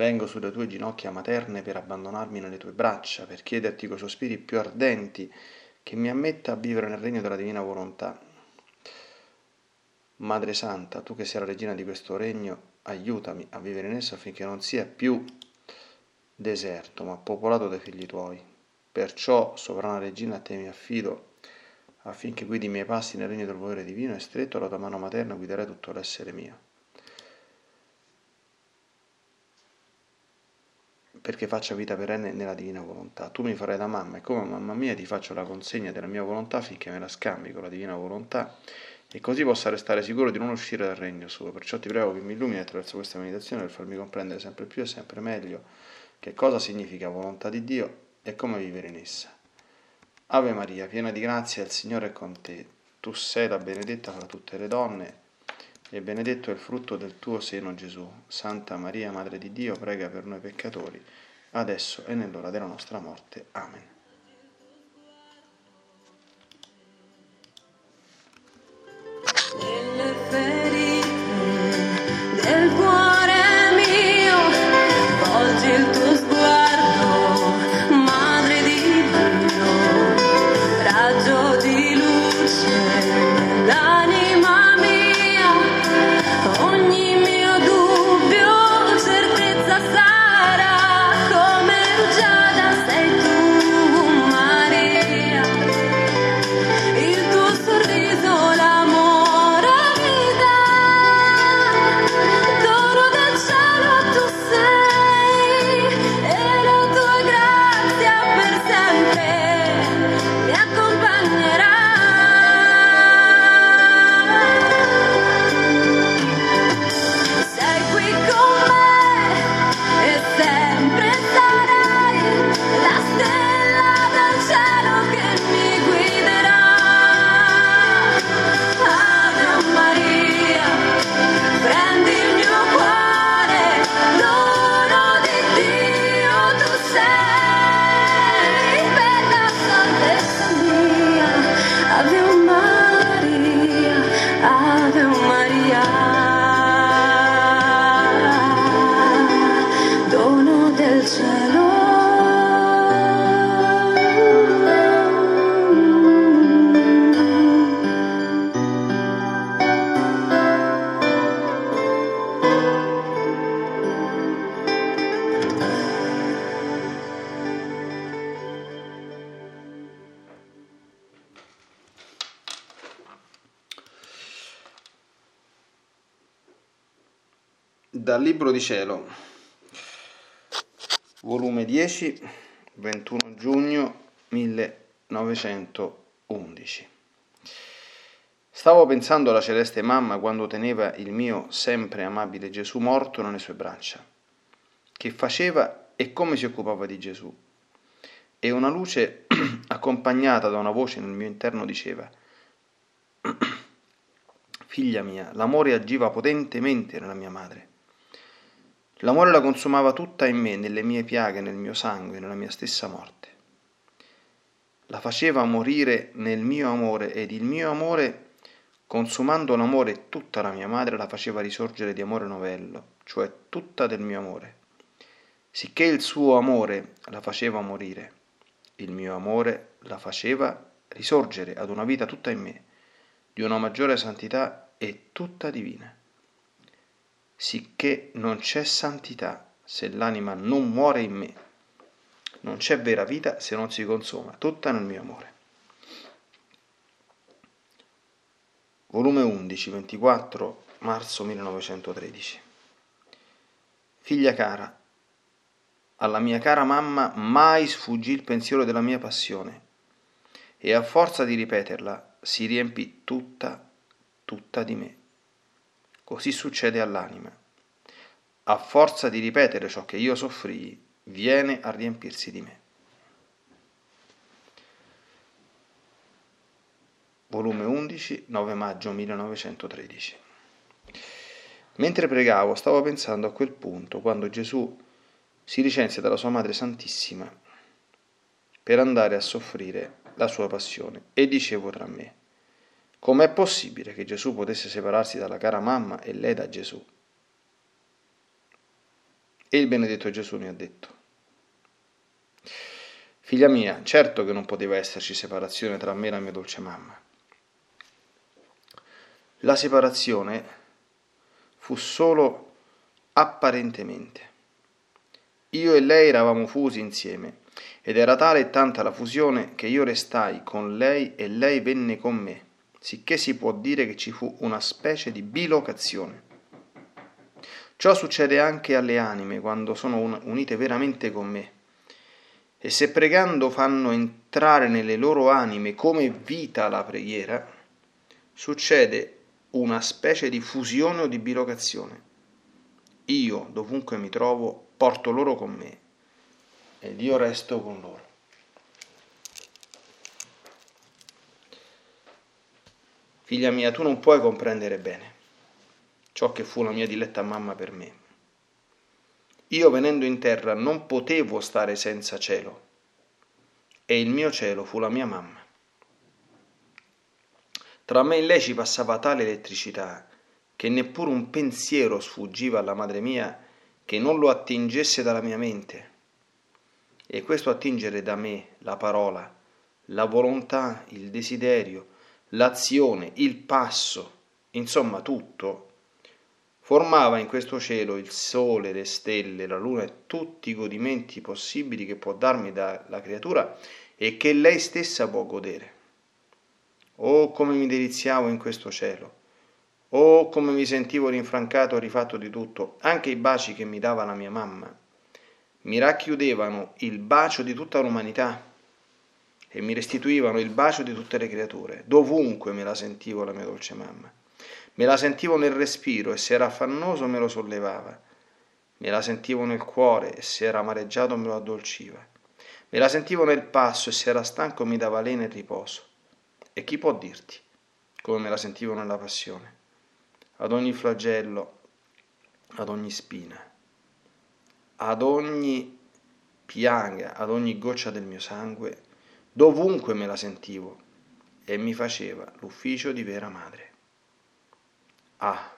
Vengo sulle tue ginocchia materne per abbandonarmi nelle tue braccia, per chiederti coi sospiri più ardenti che mi ammetta a vivere nel regno della divina volontà. Madre Santa, tu che sei la regina di questo regno, aiutami a vivere in esso affinché non sia più deserto, ma popolato dai figli tuoi. Perciò, sovrana regina, a te mi affido, affinché guidi i miei passi nel regno del volere divino e stretto alla tua mano materna guiderai tutto l'essere mio. Perché faccia vita perenne nella divina volontà. Tu mi farai da mamma e come mamma mia ti faccio la consegna della mia volontà affinché me la scambi con la divina volontà e così possa restare sicuro di non uscire dal regno suo. Perciò ti prego che mi illumini attraverso questa meditazione per farmi comprendere sempre più e sempre meglio che cosa significa volontà di Dio e come vivere in essa. Ave Maria, piena di grazia, il Signore è con te. Tu sei la benedetta fra tutte le donne e benedetto è il frutto del tuo seno Gesù. Santa Maria, Madre di Dio, prega per noi peccatori, adesso e nell'ora della nostra morte. Amen. Dal Libro di Cielo, volume 10, 21 giugno 1911. Stavo pensando alla celeste mamma quando teneva il mio sempre amabile Gesù morto nelle sue braccia, che faceva e come si occupava di Gesù. E una luce accompagnata da una voce nel mio interno diceva, Figlia mia, l'amore agiva potentemente nella mia madre L'amore la consumava tutta in me, nelle mie piaghe, nel mio sangue, nella mia stessa morte. La faceva morire nel mio amore ed il mio amore, consumando l'amore tutta la mia madre, la faceva risorgere di amore novello, cioè tutta del mio amore. Sicché il suo amore la faceva morire, il mio amore la faceva risorgere ad una vita tutta in me, di una maggiore santità e tutta divina sicché non c'è santità se l'anima non muore in me. Non c'è vera vita se non si consuma, tutta nel mio amore. Volume 11, 24 marzo 1913. Figlia cara, alla mia cara mamma mai sfuggì il pensiero della mia passione e a forza di ripeterla si riempì tutta, tutta di me. Così succede all'anima. A forza di ripetere ciò che io soffrii, viene a riempirsi di me. Volume 11, 9 maggio 1913. Mentre pregavo stavo pensando a quel punto quando Gesù si licenzia dalla sua Madre Santissima per andare a soffrire la sua passione e dicevo tra me, com'è possibile che Gesù potesse separarsi dalla cara mamma e lei da Gesù? E il benedetto Gesù mi ha detto, Figlia mia, certo che non poteva esserci separazione tra me e la mia dolce mamma. La separazione fu solo apparentemente. Io e lei eravamo fusi insieme ed era tale e tanta la fusione che io restai con lei e lei venne con me, sicché si può dire che ci fu una specie di bilocazione. Ciò succede anche alle anime quando sono unite veramente con me e se pregando fanno entrare nelle loro anime come vita la preghiera, succede una specie di fusione o di bilocazione. Io, dovunque mi trovo, porto loro con me ed io resto con loro. Figlia mia, tu non puoi comprendere bene ciò che fu la mia diletta mamma per me. Io venendo in terra non potevo stare senza cielo e il mio cielo fu la mia mamma. Tra me e lei ci passava tale elettricità che neppure un pensiero sfuggiva alla madre mia che non lo attingesse dalla mia mente. E questo attingere da me, la parola, la volontà, il desiderio, l'azione, il passo, insomma tutto, formava in questo cielo il sole, le stelle, la luna e tutti i godimenti possibili che può darmi la creatura e che lei stessa può godere. Oh, come mi deliziavo in questo cielo! Oh, come mi sentivo rinfrancato e rifatto di tutto, anche i baci che mi dava la mia mamma. Mi racchiudevano il bacio di tutta l'umanità e mi restituivano il bacio di tutte le creature. Dovunque me la sentivo la mia dolce mamma. Me la sentivo nel respiro e se era affannoso me lo sollevava. Me la sentivo nel cuore e se era amareggiato me lo addolciva. Me la sentivo nel passo e se era stanco mi dava lena e riposo. E chi può dirti come me la sentivo nella passione? Ad ogni flagello, ad ogni spina, ad ogni piaga, ad ogni goccia del mio sangue, dovunque me la sentivo e mi faceva l'ufficio di vera madre. Ah,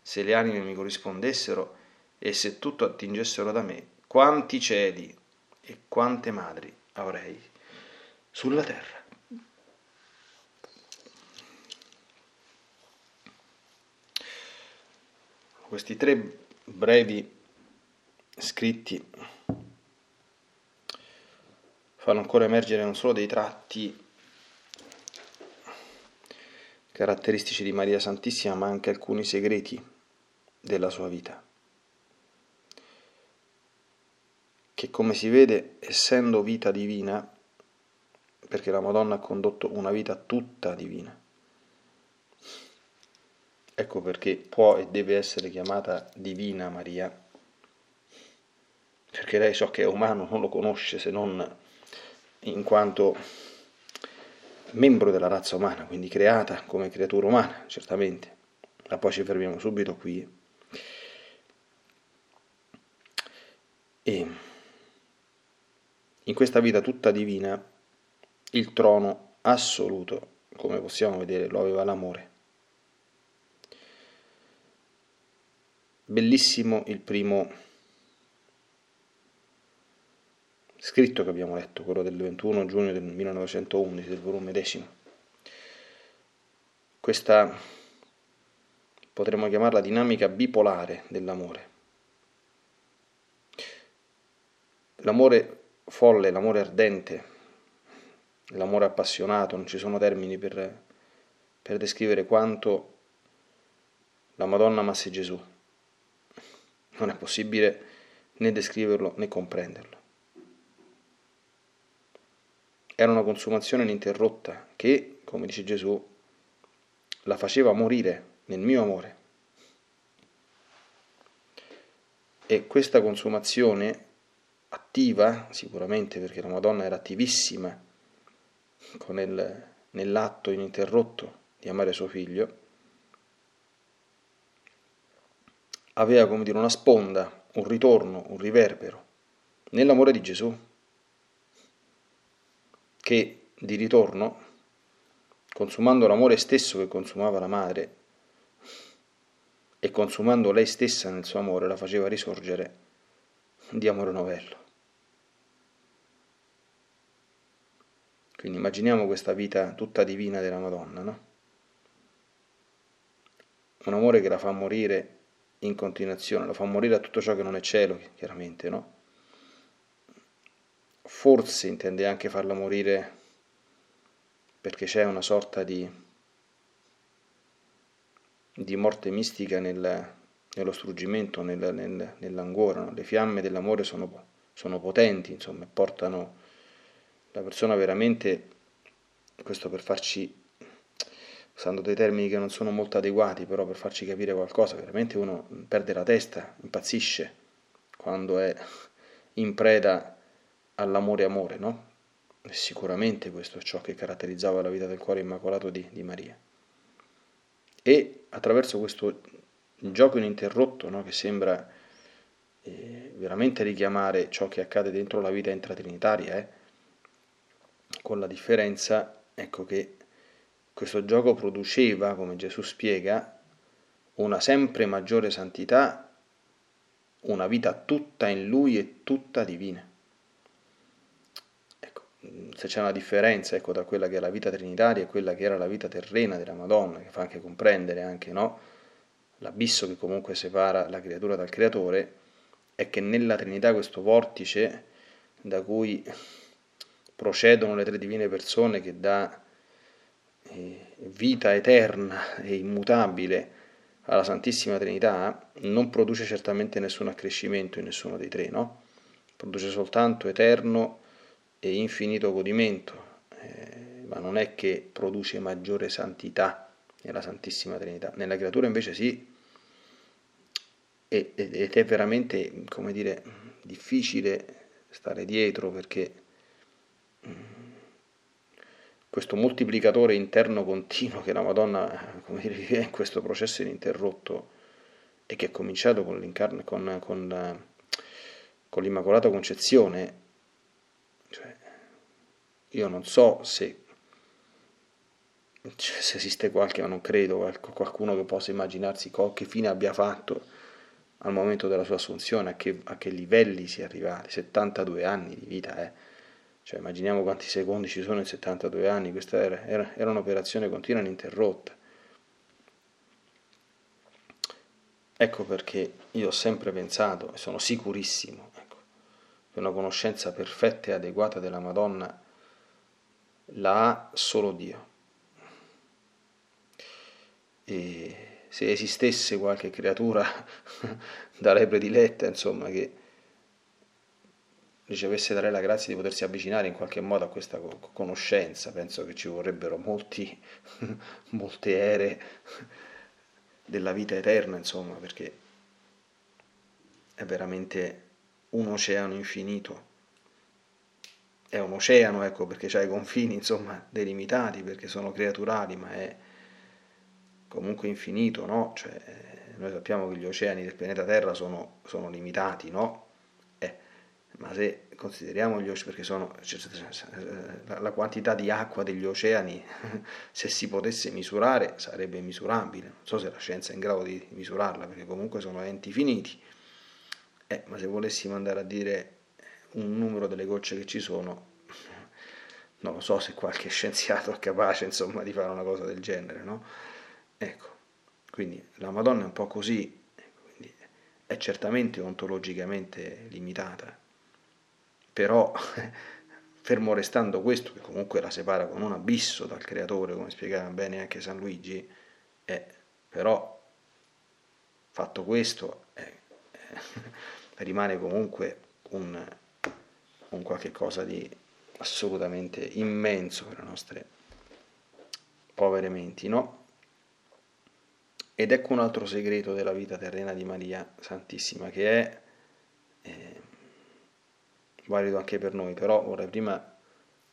se le anime mi corrispondessero e se tutto attingessero da me, quanti cieli e quante madri avrei sulla terra. Questi tre brevi scritti fanno ancora emergere non solo dei tratti caratteristici di Maria Santissima, ma anche alcuni segreti della sua vita, che come si vede, essendo vita divina, perché la Madonna ha condotto una vita tutta divina, ecco perché può e deve essere chiamata Divina Maria, perché lei ciò che è umano non lo conosce se non in quanto membro della razza umana, quindi creata come creatura umana, certamente. Ma poi ci fermiamo subito qui. E in questa vita tutta divina il trono assoluto, come possiamo vedere, lo aveva l'amore. Bellissimo il primo scritto che abbiamo letto, quello del 21 giugno del 1911, del volume decimo. Questa potremmo chiamarla dinamica bipolare dell'amore. L'amore folle, l'amore ardente, l'amore appassionato, non ci sono termini per, per descrivere quanto la Madonna amasse Gesù. Non è possibile né descriverlo né comprenderlo. Era una consumazione ininterrotta che, come dice Gesù, la faceva morire nel mio amore. E questa consumazione attiva, sicuramente perché la Madonna era attivissima il, nell'atto ininterrotto di amare suo figlio, aveva come dire una sponda, un ritorno, un riverbero nell'amore di Gesù, che di ritorno, consumando l'amore stesso che consumava la madre e consumando lei stessa nel suo amore, la faceva risorgere di amore novello. Quindi immaginiamo questa vita tutta divina della Madonna, no? Un amore che la fa morire in continuazione, la fa morire a tutto ciò che non è cielo, chiaramente, no? Forse intende anche farla morire perché c'è una sorta di, di morte mistica nel, nello struggimento, nel, nel, nell'angora. No? Le fiamme dell'amore sono, sono potenti, insomma, portano la persona veramente, questo per farci usando dei termini che non sono molto adeguati, però per farci capire qualcosa, veramente uno perde la testa, impazzisce quando è in preda all'amore amore, no? E sicuramente questo è ciò che caratterizzava la vita del cuore immacolato di, di Maria. E attraverso questo gioco ininterrotto, no? che sembra eh, veramente richiamare ciò che accade dentro la vita intratrinitaria, eh? con la differenza, ecco che questo gioco produceva, come Gesù spiega, una sempre maggiore santità, una vita tutta in Lui e tutta divina. Se c'è una differenza ecco, tra quella che è la vita trinitaria e quella che era la vita terrena della Madonna, che fa anche comprendere anche, no, l'abisso che comunque separa la creatura dal creatore, è che nella Trinità questo vortice da cui procedono le tre divine persone che dà vita eterna e immutabile alla Santissima Trinità non produce certamente nessun accrescimento in nessuno dei tre, no? Produce soltanto eterno e infinito godimento, eh, ma non è che produce maggiore santità nella Santissima Trinità. Nella creatura invece sì, ed è veramente, come dire, difficile stare dietro perché questo moltiplicatore interno continuo che la Madonna come dire, vive in questo processo ininterrotto e che è cominciato con, con, con, con l'Immacolata Concezione, io non so se, cioè, se esiste qualche, ma non credo, qualcuno che possa immaginarsi che fine abbia fatto al momento della sua assunzione, a che, a che livelli sia arrivati, 72 anni di vita, eh. Cioè, immaginiamo quanti secondi ci sono in 72 anni, questa era, era, era un'operazione continua e ininterrotta. Ecco perché io ho sempre pensato, e sono sicurissimo, ecco, che una conoscenza perfetta e adeguata della Madonna la ha solo Dio. E se esistesse qualche creatura da lei prediletta, insomma, che ricevesse da lei la grazia di potersi avvicinare in qualche modo a questa conoscenza, penso che ci vorrebbero molti, molte ere della vita eterna, insomma, perché è veramente un oceano infinito. È un oceano, ecco, perché ha i confini, insomma, delimitati, perché sono creaturali, ma è comunque infinito, no? Cioè, noi sappiamo che gli oceani del pianeta Terra sono, sono limitati, no? ma se consideriamo gli oceani, perché sono la quantità di acqua degli oceani, se si potesse misurare, sarebbe misurabile. Non so se la scienza è in grado di misurarla, perché comunque sono enti finiti. Eh, ma se volessimo andare a dire un numero delle gocce che ci sono, non lo so se qualche scienziato è capace, insomma, di fare una cosa del genere, no? Ecco, quindi la Madonna è un po' così, è certamente ontologicamente limitata, però fermo restando questo, che comunque la separa con un abisso dal creatore, come spiegava bene anche San Luigi, eh, però fatto questo eh, rimane comunque un, un qualche cosa di assolutamente immenso per le nostre povere menti, no? Ed ecco un altro segreto della vita terrena di Maria Santissima, che è eh, valido anche per noi, però vorrei prima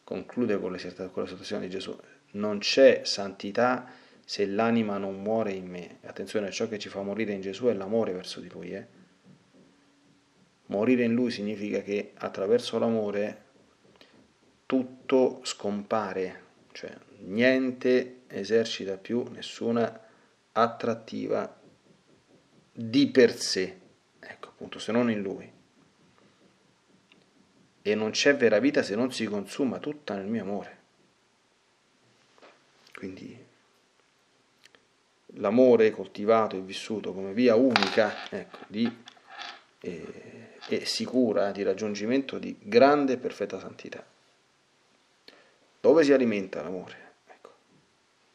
concludere con, con l'esortazione di Gesù. Non c'è santità se l'anima non muore in me. Attenzione, ciò che ci fa morire in Gesù è l'amore verso di Lui. Eh? Morire in Lui significa che attraverso l'amore tutto scompare, cioè niente esercita più nessuna attrattiva di per sé, ecco appunto, se non in Lui. E non c'è vera vita se non si consuma tutta nel mio amore. Quindi l'amore coltivato e vissuto come via unica ecco, di, eh, e sicura di raggiungimento di grande e perfetta santità. Dove si alimenta l'amore? Ecco.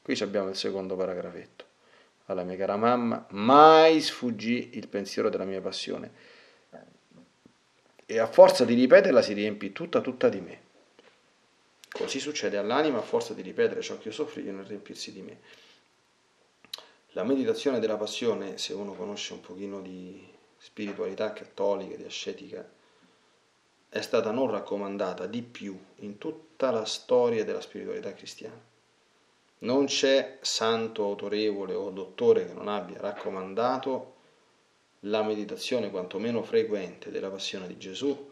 Qui abbiamo il secondo paragrafetto. Alla mia cara mamma, mai sfuggì il pensiero della mia passione e a forza di ripeterla si riempì tutta tutta di me. Così succede all'anima a forza di ripetere ciò che io soffrivo nel riempirsi di me. La meditazione della passione, se uno conosce un pochino di spiritualità cattolica, di ascetica, è stata non raccomandata di più in tutta la storia della spiritualità cristiana. Non c'è santo autorevole o dottore che non abbia raccomandato la meditazione quantomeno frequente della passione di Gesù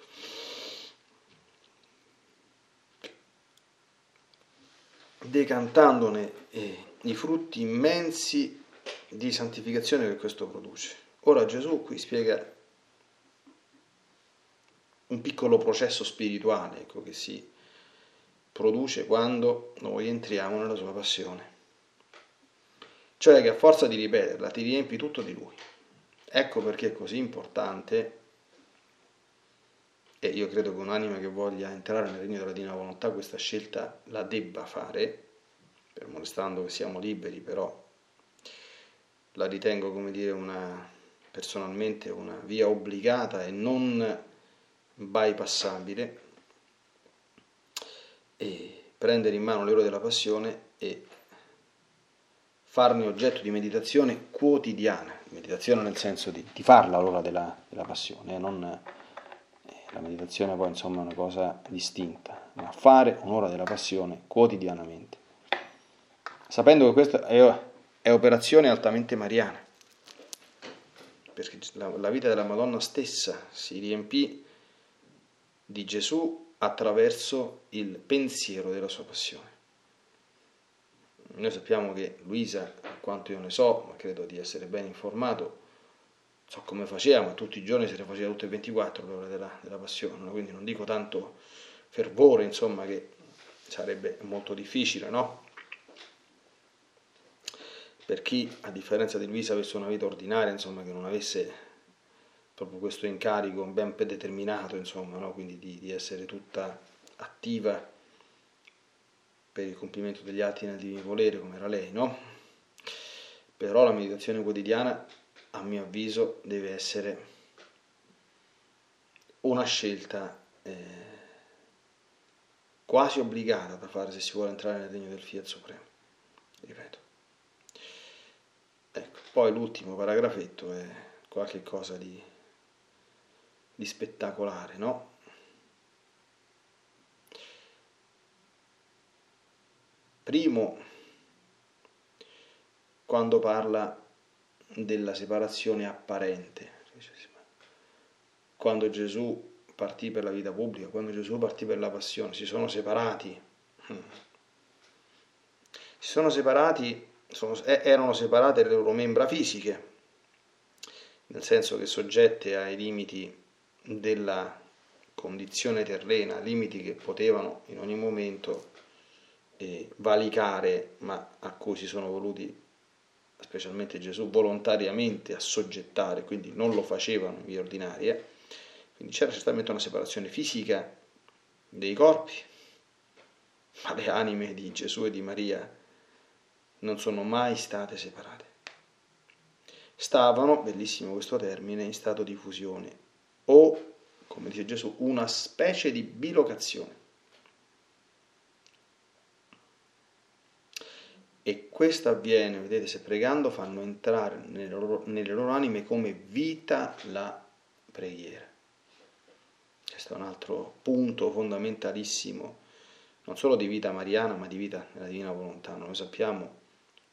decantandone eh, i frutti immensi di santificazione che questo produce. Ora Gesù qui spiega un piccolo processo spirituale ecco, che si produce quando noi entriamo nella sua passione. Cioè che a forza di ripeterla ti riempi tutto di lui. Ecco perché è così importante, e io credo che un'anima che voglia entrare nel regno della divina volontà questa scelta la debba fare, per molestando che siamo liberi, però la ritengo come dire una personalmente una via obbligata e non bypassabile e prendere in mano l'euro della passione e farne oggetto di meditazione quotidiana, meditazione nel senso di, di farla l'ora della, della passione, non, eh, la meditazione poi insomma è una cosa distinta, ma fare un'ora della passione quotidianamente, sapendo che questa è, è operazione altamente mariana, perché la, la vita della Madonna stessa si riempì di Gesù attraverso il pensiero della sua passione. Noi sappiamo che Luisa, a quanto io ne so, ma credo di essere ben informato, so come faceva, ma tutti i giorni se ne faceva tutte e 24 l'ora della, della passione, quindi non dico tanto fervore, insomma, che sarebbe molto difficile, no? Per chi, a differenza di Luisa, avesse una vita ordinaria, insomma, che non avesse proprio questo incarico ben predeterminato, insomma, no? quindi di, di, essere tutta attiva per il compimento degli atti nel divino volere, come era lei, no? Però la meditazione quotidiana, a mio avviso, deve essere una scelta eh, quasi obbligata da fare se si vuole entrare nel regno del Fiat Supremo. Ripeto. Poi l'ultimo paragrafetto è qualche cosa di di spettacolare, no? Primo, quando parla della separazione apparente, quando Gesù partì per la vita pubblica, quando Gesù partì per la passione, si sono separati. Si sono separati, sono, erano separate le loro membra fisiche, nel senso che soggette ai limiti della condizione terrena, limiti che potevano in ogni momento eh, valicare, ma a cui si sono voluti, specialmente Gesù, volontariamente assoggettare, quindi non lo facevano in via ordinaria. Quindi c'era certamente una separazione fisica dei corpi, ma le anime di Gesù e di Maria non sono mai state separate. Stavano, bellissimo questo termine, in stato di fusione o, come dice Gesù, una specie di bilocazione. E questo avviene, vedete, se pregando fanno entrare nelle loro, nelle loro anime come vita la preghiera. questo è un altro punto fondamentalissimo, non solo di vita mariana, ma di vita nella divina volontà. Noi sappiamo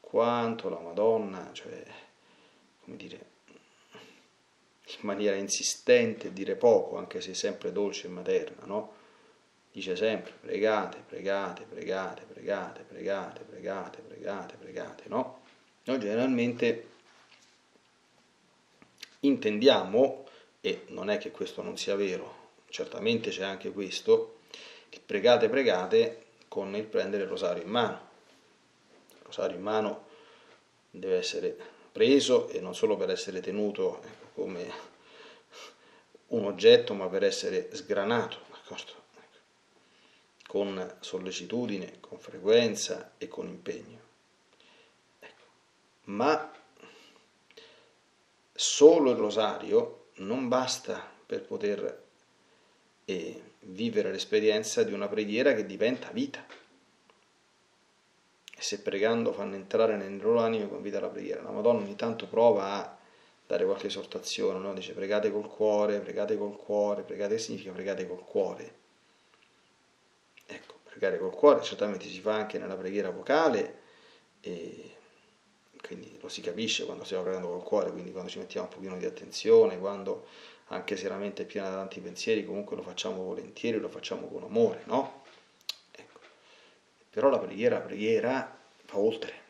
quanto la Madonna, cioè, come dire, in maniera insistente, dire poco, anche se sempre dolce e materna, no? Dice sempre pregate, pregate, pregate, pregate, pregate, pregate, pregate, pregate, no? Noi generalmente intendiamo, e non è che questo non sia vero, certamente c'è anche questo, che pregate, pregate con il prendere il rosario in mano. Rosario in mano deve essere preso e non solo per essere tenuto ecco, come un oggetto, ma per essere sgranato? Ecco. Con sollecitudine, con frequenza e con impegno. Ecco. Ma solo il rosario non basta per poter eh, vivere l'esperienza di una preghiera che diventa vita. E se pregando fanno entrare nel loro animo con vita la preghiera, la Madonna ogni tanto prova a dare qualche esortazione, no? dice pregate col cuore, pregate col cuore, pregate significa pregate col cuore. Ecco, pregare col cuore certamente si fa anche nella preghiera vocale e quindi lo si capisce quando stiamo pregando col cuore, quindi quando ci mettiamo un pochino di attenzione, quando anche se la mente è piena di tanti pensieri, comunque lo facciamo volentieri, lo facciamo con amore, no? Però la preghiera, la preghiera va oltre.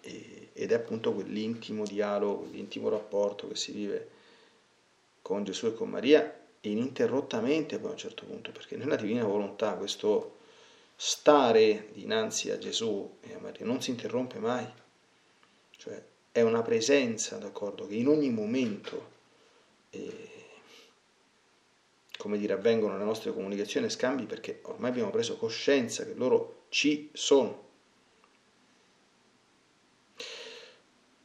E, ed è appunto quell'intimo dialogo, quell'intimo rapporto che si vive con Gesù e con Maria ininterrottamente poi a un certo punto, perché nella divina volontà questo stare dinanzi a Gesù e a Maria non si interrompe mai. Cioè è una presenza, d'accordo, che in ogni momento, eh, come dire, avvengono le nostre comunicazioni e scambi perché ormai abbiamo preso coscienza che loro ci sono.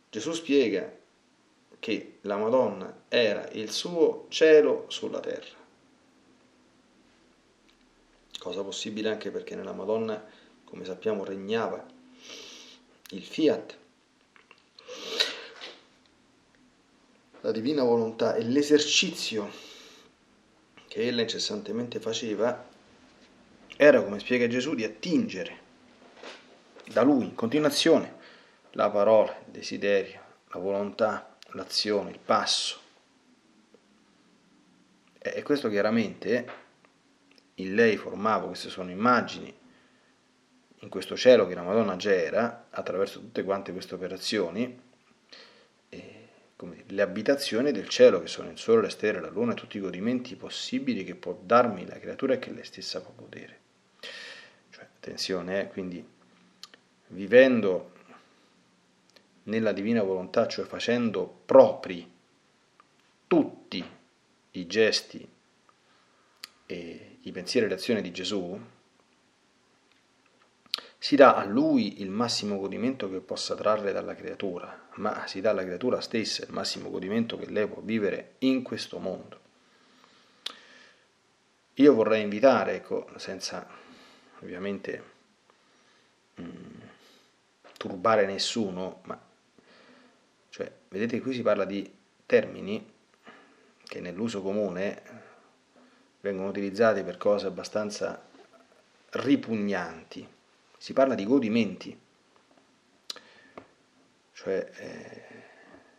Gesù spiega che la Madonna era il suo cielo sulla terra. Cosa possibile anche perché nella Madonna, come sappiamo, regnava il fiat, la divina volontà e l'esercizio che ella incessantemente faceva era, come spiega Gesù, di attingere da lui in continuazione la parola, il desiderio, la volontà, l'azione, il passo. E questo chiaramente in lei formava, queste sono immagini, in questo cielo che la Madonna già era, attraverso tutte quante queste operazioni, come le abitazioni del cielo, che sono il sole, le stelle, la luna, tutti i godimenti possibili che può darmi la creatura e che lei stessa può godere. Cioè, attenzione, eh, quindi vivendo nella divina volontà, cioè facendo propri tutti i gesti e i pensieri e le azioni di Gesù, si dà a lui il massimo godimento che possa trarre dalla creatura, ma si dà alla creatura stessa il massimo godimento che lei può vivere in questo mondo. Io vorrei invitare, ecco, senza ovviamente mh, mm, turbare nessuno, ma cioè, vedete qui si parla di termini che nell'uso comune vengono utilizzati per cose abbastanza ripugnanti si parla di godimenti, cioè eh,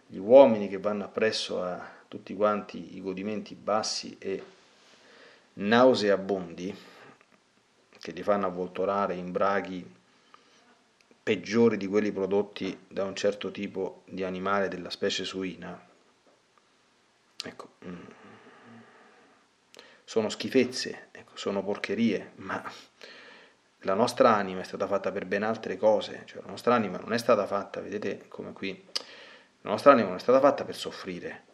gli uomini che vanno appresso a tutti quanti i godimenti bassi e nauseabondi, che li fanno avvoltorare in braghi peggiori di quelli prodotti da un certo tipo di animale della specie suina, ecco, mm, sono schifezze, ecco, sono porcherie, ma la nostra anima è stata fatta per ben altre cose, cioè la nostra anima non è stata fatta, vedete come qui, la nostra anima non è stata fatta per soffrire.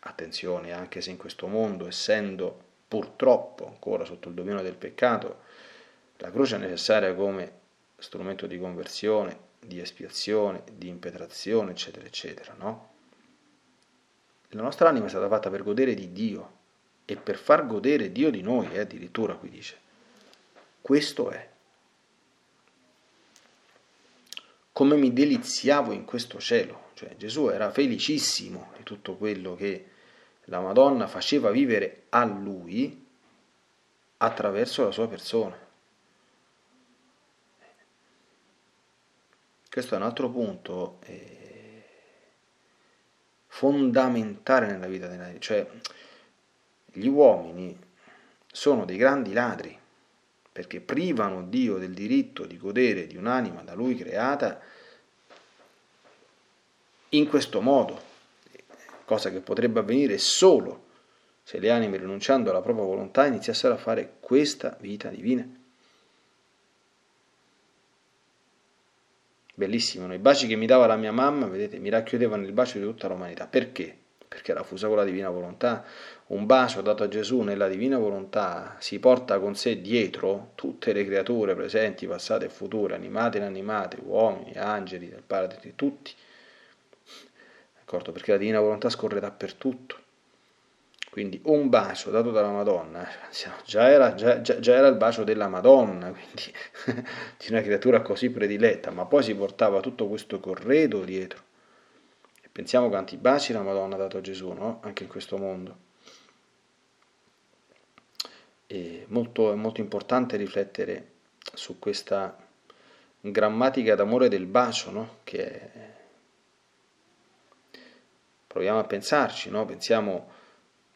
Attenzione, anche se in questo mondo, essendo purtroppo ancora sotto il dominio del peccato, la croce è necessaria come strumento di conversione, di espiazione, di impetrazione, eccetera, eccetera, no? La nostra anima è stata fatta per godere di Dio e per far godere Dio di noi, eh, addirittura qui dice. Questo è. Come mi deliziavo in questo cielo, cioè Gesù era felicissimo di tutto quello che la Madonna faceva vivere a lui attraverso la sua persona. Questo è un altro punto eh, fondamentale nella vita della cioè gli uomini sono dei grandi ladri perché privano Dio del diritto di godere di un'anima da lui creata in questo modo, cosa che potrebbe avvenire solo se le anime rinunciando alla propria volontà iniziassero a fare questa vita divina. Bellissimo, no? i baci che mi dava la mia mamma, vedete, mi racchiudevano il bacio di tutta l'umanità. Perché? Perché era fusa con la divina volontà. Un bacio dato a Gesù nella divina volontà si porta con sé dietro tutte le creature presenti, passate e future, animate e inanimate, uomini, angeli del paradiso, tutti d'accordo? Perché la divina volontà scorre dappertutto. Quindi un bacio dato dalla Madonna, già era, già, già era il bacio della Madonna, quindi di una creatura così prediletta, ma poi si portava tutto questo corredo dietro. E pensiamo quanti baci la Madonna ha dato a Gesù, no? Anche in questo mondo. È molto, molto importante riflettere su questa grammatica d'amore del bacio, no? Che è proviamo a pensarci, no? pensiamo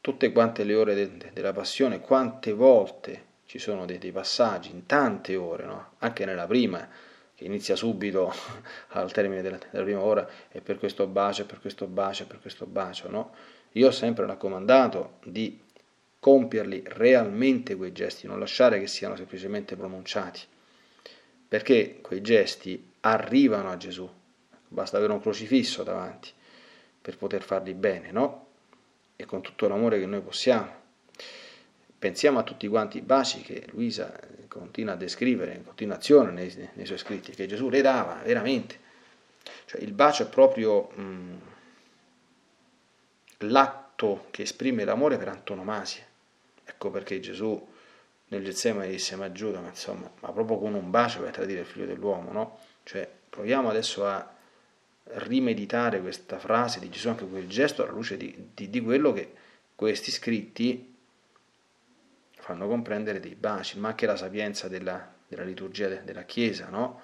tutte quante le ore de- de- della passione, quante volte ci sono dei, dei passaggi, in tante ore, no? anche nella prima, che inizia subito al termine della, della, prima ora, e per questo bacio, per questo bacio, per questo bacio. No? Io ho sempre raccomandato di compierli realmente quei gesti, non lasciare che siano semplicemente pronunciati, perché quei gesti arrivano a Gesù, basta avere un crocifisso davanti per poter farli bene, no? E con tutto l'amore che noi possiamo. Pensiamo a tutti quanti i baci che Luisa continua a descrivere in continuazione nei, nei suoi scritti, che Gesù le dava veramente. Cioè il bacio è proprio mh, mm, l'atto che esprime l'amore per antonomasia. Ecco perché Gesù nel Getsemane disse ma Giuda, ma insomma, ma proprio con un bacio per tradire il figlio dell'uomo, no? Cioè proviamo adesso a rimeditare questa frase di Gesù, anche quel gesto, alla luce di, di, di quello che questi scritti fanno comprendere dei baci, ma anche la sapienza della, della liturgia de, della Chiesa, no?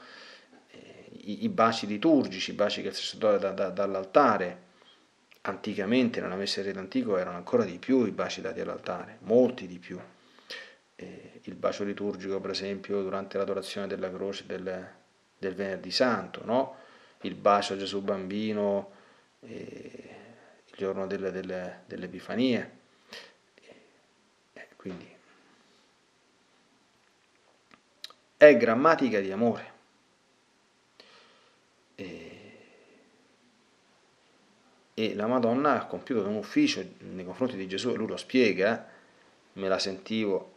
I, I, baci liturgici, i baci che il sacerdote dà da, dall'altare, anticamente nella messa dell'antico erano ancora di più i baci dati all'altare, molti di più. Eh, il bacio liturgico, per esempio, durante l'adorazione della croce del, del venerdì santo, no? il bacio a Gesù bambino eh, il giorno delle, delle, dell'Epifania. Eh, quindi è grammatica di amore. E la Madonna ha compiuto un ufficio nei confronti di Gesù e lui lo spiega, me la sentivo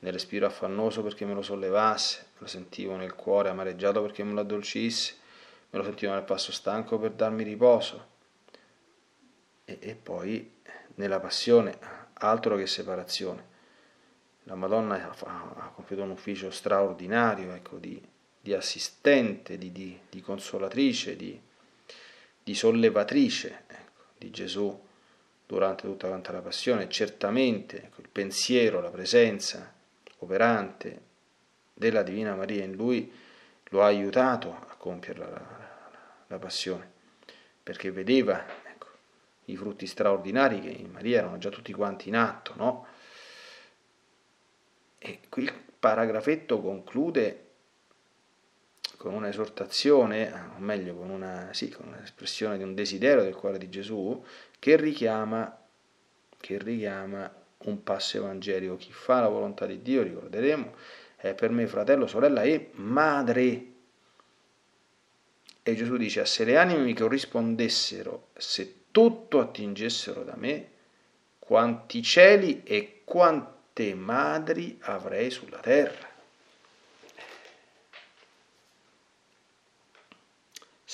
nel respiro affannoso perché me lo sollevasse, me lo sentivo nel cuore amareggiato perché me lo addolcisse, me lo sentivo nel passo stanco per darmi riposo. E, e poi nella passione, altro che separazione. La Madonna ha, compiuto un ufficio straordinario ecco, di, di assistente, di, di, di consolatrice, di, sollevatrice di Gesù durante tutta quanta la passione. Certamente il pensiero, la presenza operante della Divina Maria in lui lo ha aiutato a compiere la, la, la passione, perché vedeva ecco, i frutti straordinari che in Maria erano già tutti quanti in atto, no? E qui il paragrafetto conclude con un'esortazione, o meglio con, una, sì, con un'espressione di un desiderio del cuore di Gesù che richiama, che richiama un passo evangelico. Chi fa la volontà di Dio, ricorderemo, è per me fratello, sorella e madre. E Gesù dice, se le anime mi corrispondessero, se tutto attingessero da me, quanti cieli e quante madri avrei sulla terra.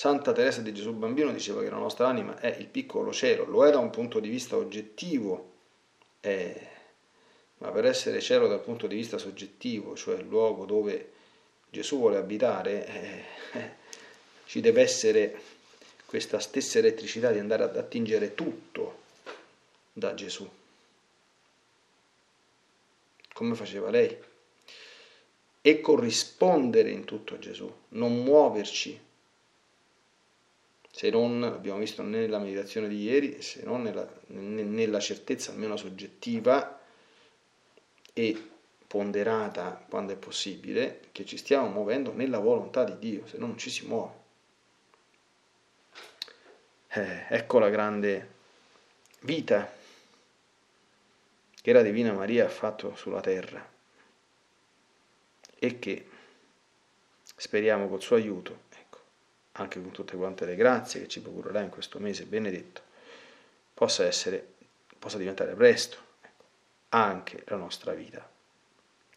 Santa Teresa di Gesù Bambino diceva che la nostra anima è il piccolo cielo, lo è da un punto di vista oggettivo, eh, ma per essere cielo dal punto di vista soggettivo, cioè il luogo dove Gesù vuole abitare, eh, eh, ci deve essere questa stessa elettricità di andare ad attingere tutto da Gesù, come faceva lei, e corrispondere in tutto a Gesù, non muoverci, se non, abbiamo visto nella meditazione di ieri, se non nella, nella certezza almeno soggettiva e ponderata quando è possibile, che ci stiamo muovendo nella volontà di Dio, se no non ci si muove. Eh, ecco la grande vita che la Divina Maria ha fatto sulla terra e che speriamo col suo aiuto, anche con tutte quante le grazie che ci procurerà in questo mese benedetto, possa essere, possa diventare presto ecco, anche la nostra vita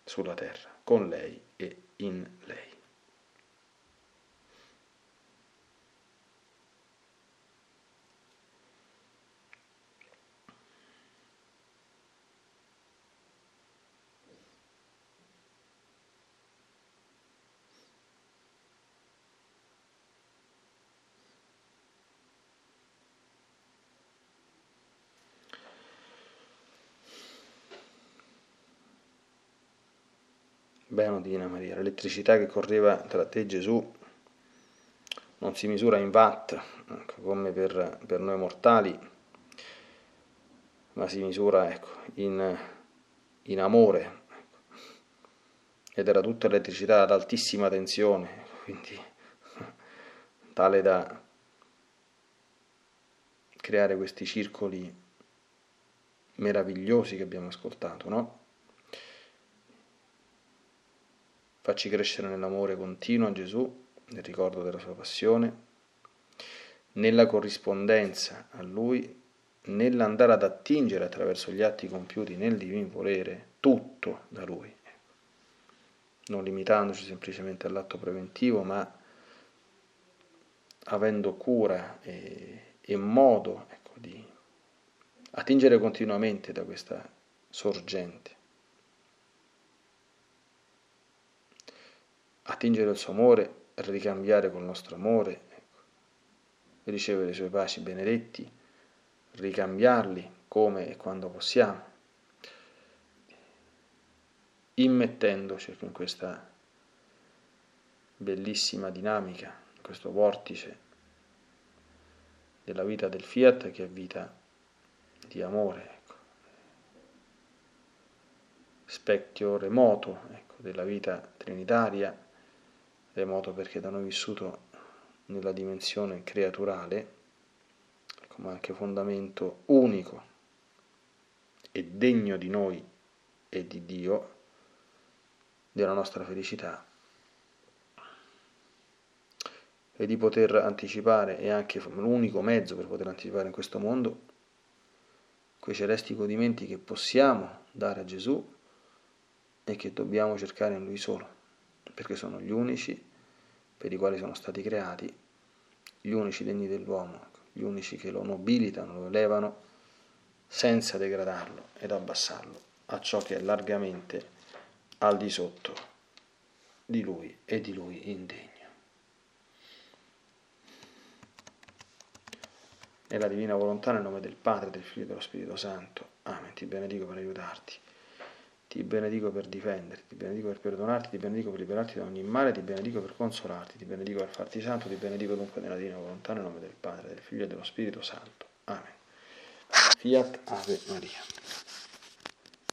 sulla terra, con lei e in lei. Benodina Maria, l'elettricità che correva tra te e Gesù non si misura in watt, ecco, come per, per, noi mortali, ma si misura ecco, in, in, amore. Ecco. Ed era tutta elettricità ad altissima tensione, quindi tale da creare questi circoli meravigliosi che abbiamo ascoltato, no? Facci crescere nell'amore continuo a Gesù, nel ricordo della sua passione, nella corrispondenza a Lui, nell'andare ad attingere attraverso gli atti compiuti nel divin volere tutto da Lui, non limitandoci semplicemente all'atto preventivo, ma avendo cura e, e modo ecco, di attingere continuamente da questa sorgente. Attingere il suo amore, ricambiare col nostro amore, ecco, ricevere i suoi baci benedetti, ricambiarli come e quando possiamo, immettendoci in questa bellissima dinamica, in questo vortice della vita del fiat che è vita di amore, ecco. specchio remoto ecco, della vita trinitaria remoto perché noi vissuto nella dimensione creaturale, come anche fondamento unico e degno di noi e di Dio, della nostra felicità e di poter anticipare, è anche l'unico mezzo per poter anticipare in questo mondo, quei celesti godimenti che possiamo dare a Gesù e che dobbiamo cercare in Lui solo perché sono gli unici per i quali sono stati creati, gli unici degni dell'uomo, gli unici che lo nobilitano, lo elevano senza degradarlo ed abbassarlo a ciò che è largamente al di sotto di lui e di lui indegno. Nella divina volontà, nel nome del Padre, del Figlio e dello Spirito Santo. Amen. Ti benedico per aiutarti. Ti benedico per difenderti, ti benedico per perdonarti, ti benedico per liberarti da ogni male, ti benedico per consolarti, ti benedico per farti santo, ti benedico dunque nella divina volontà, nel nome del Padre, del Figlio e dello Spirito Santo. Amen. Fiat Ave Maria.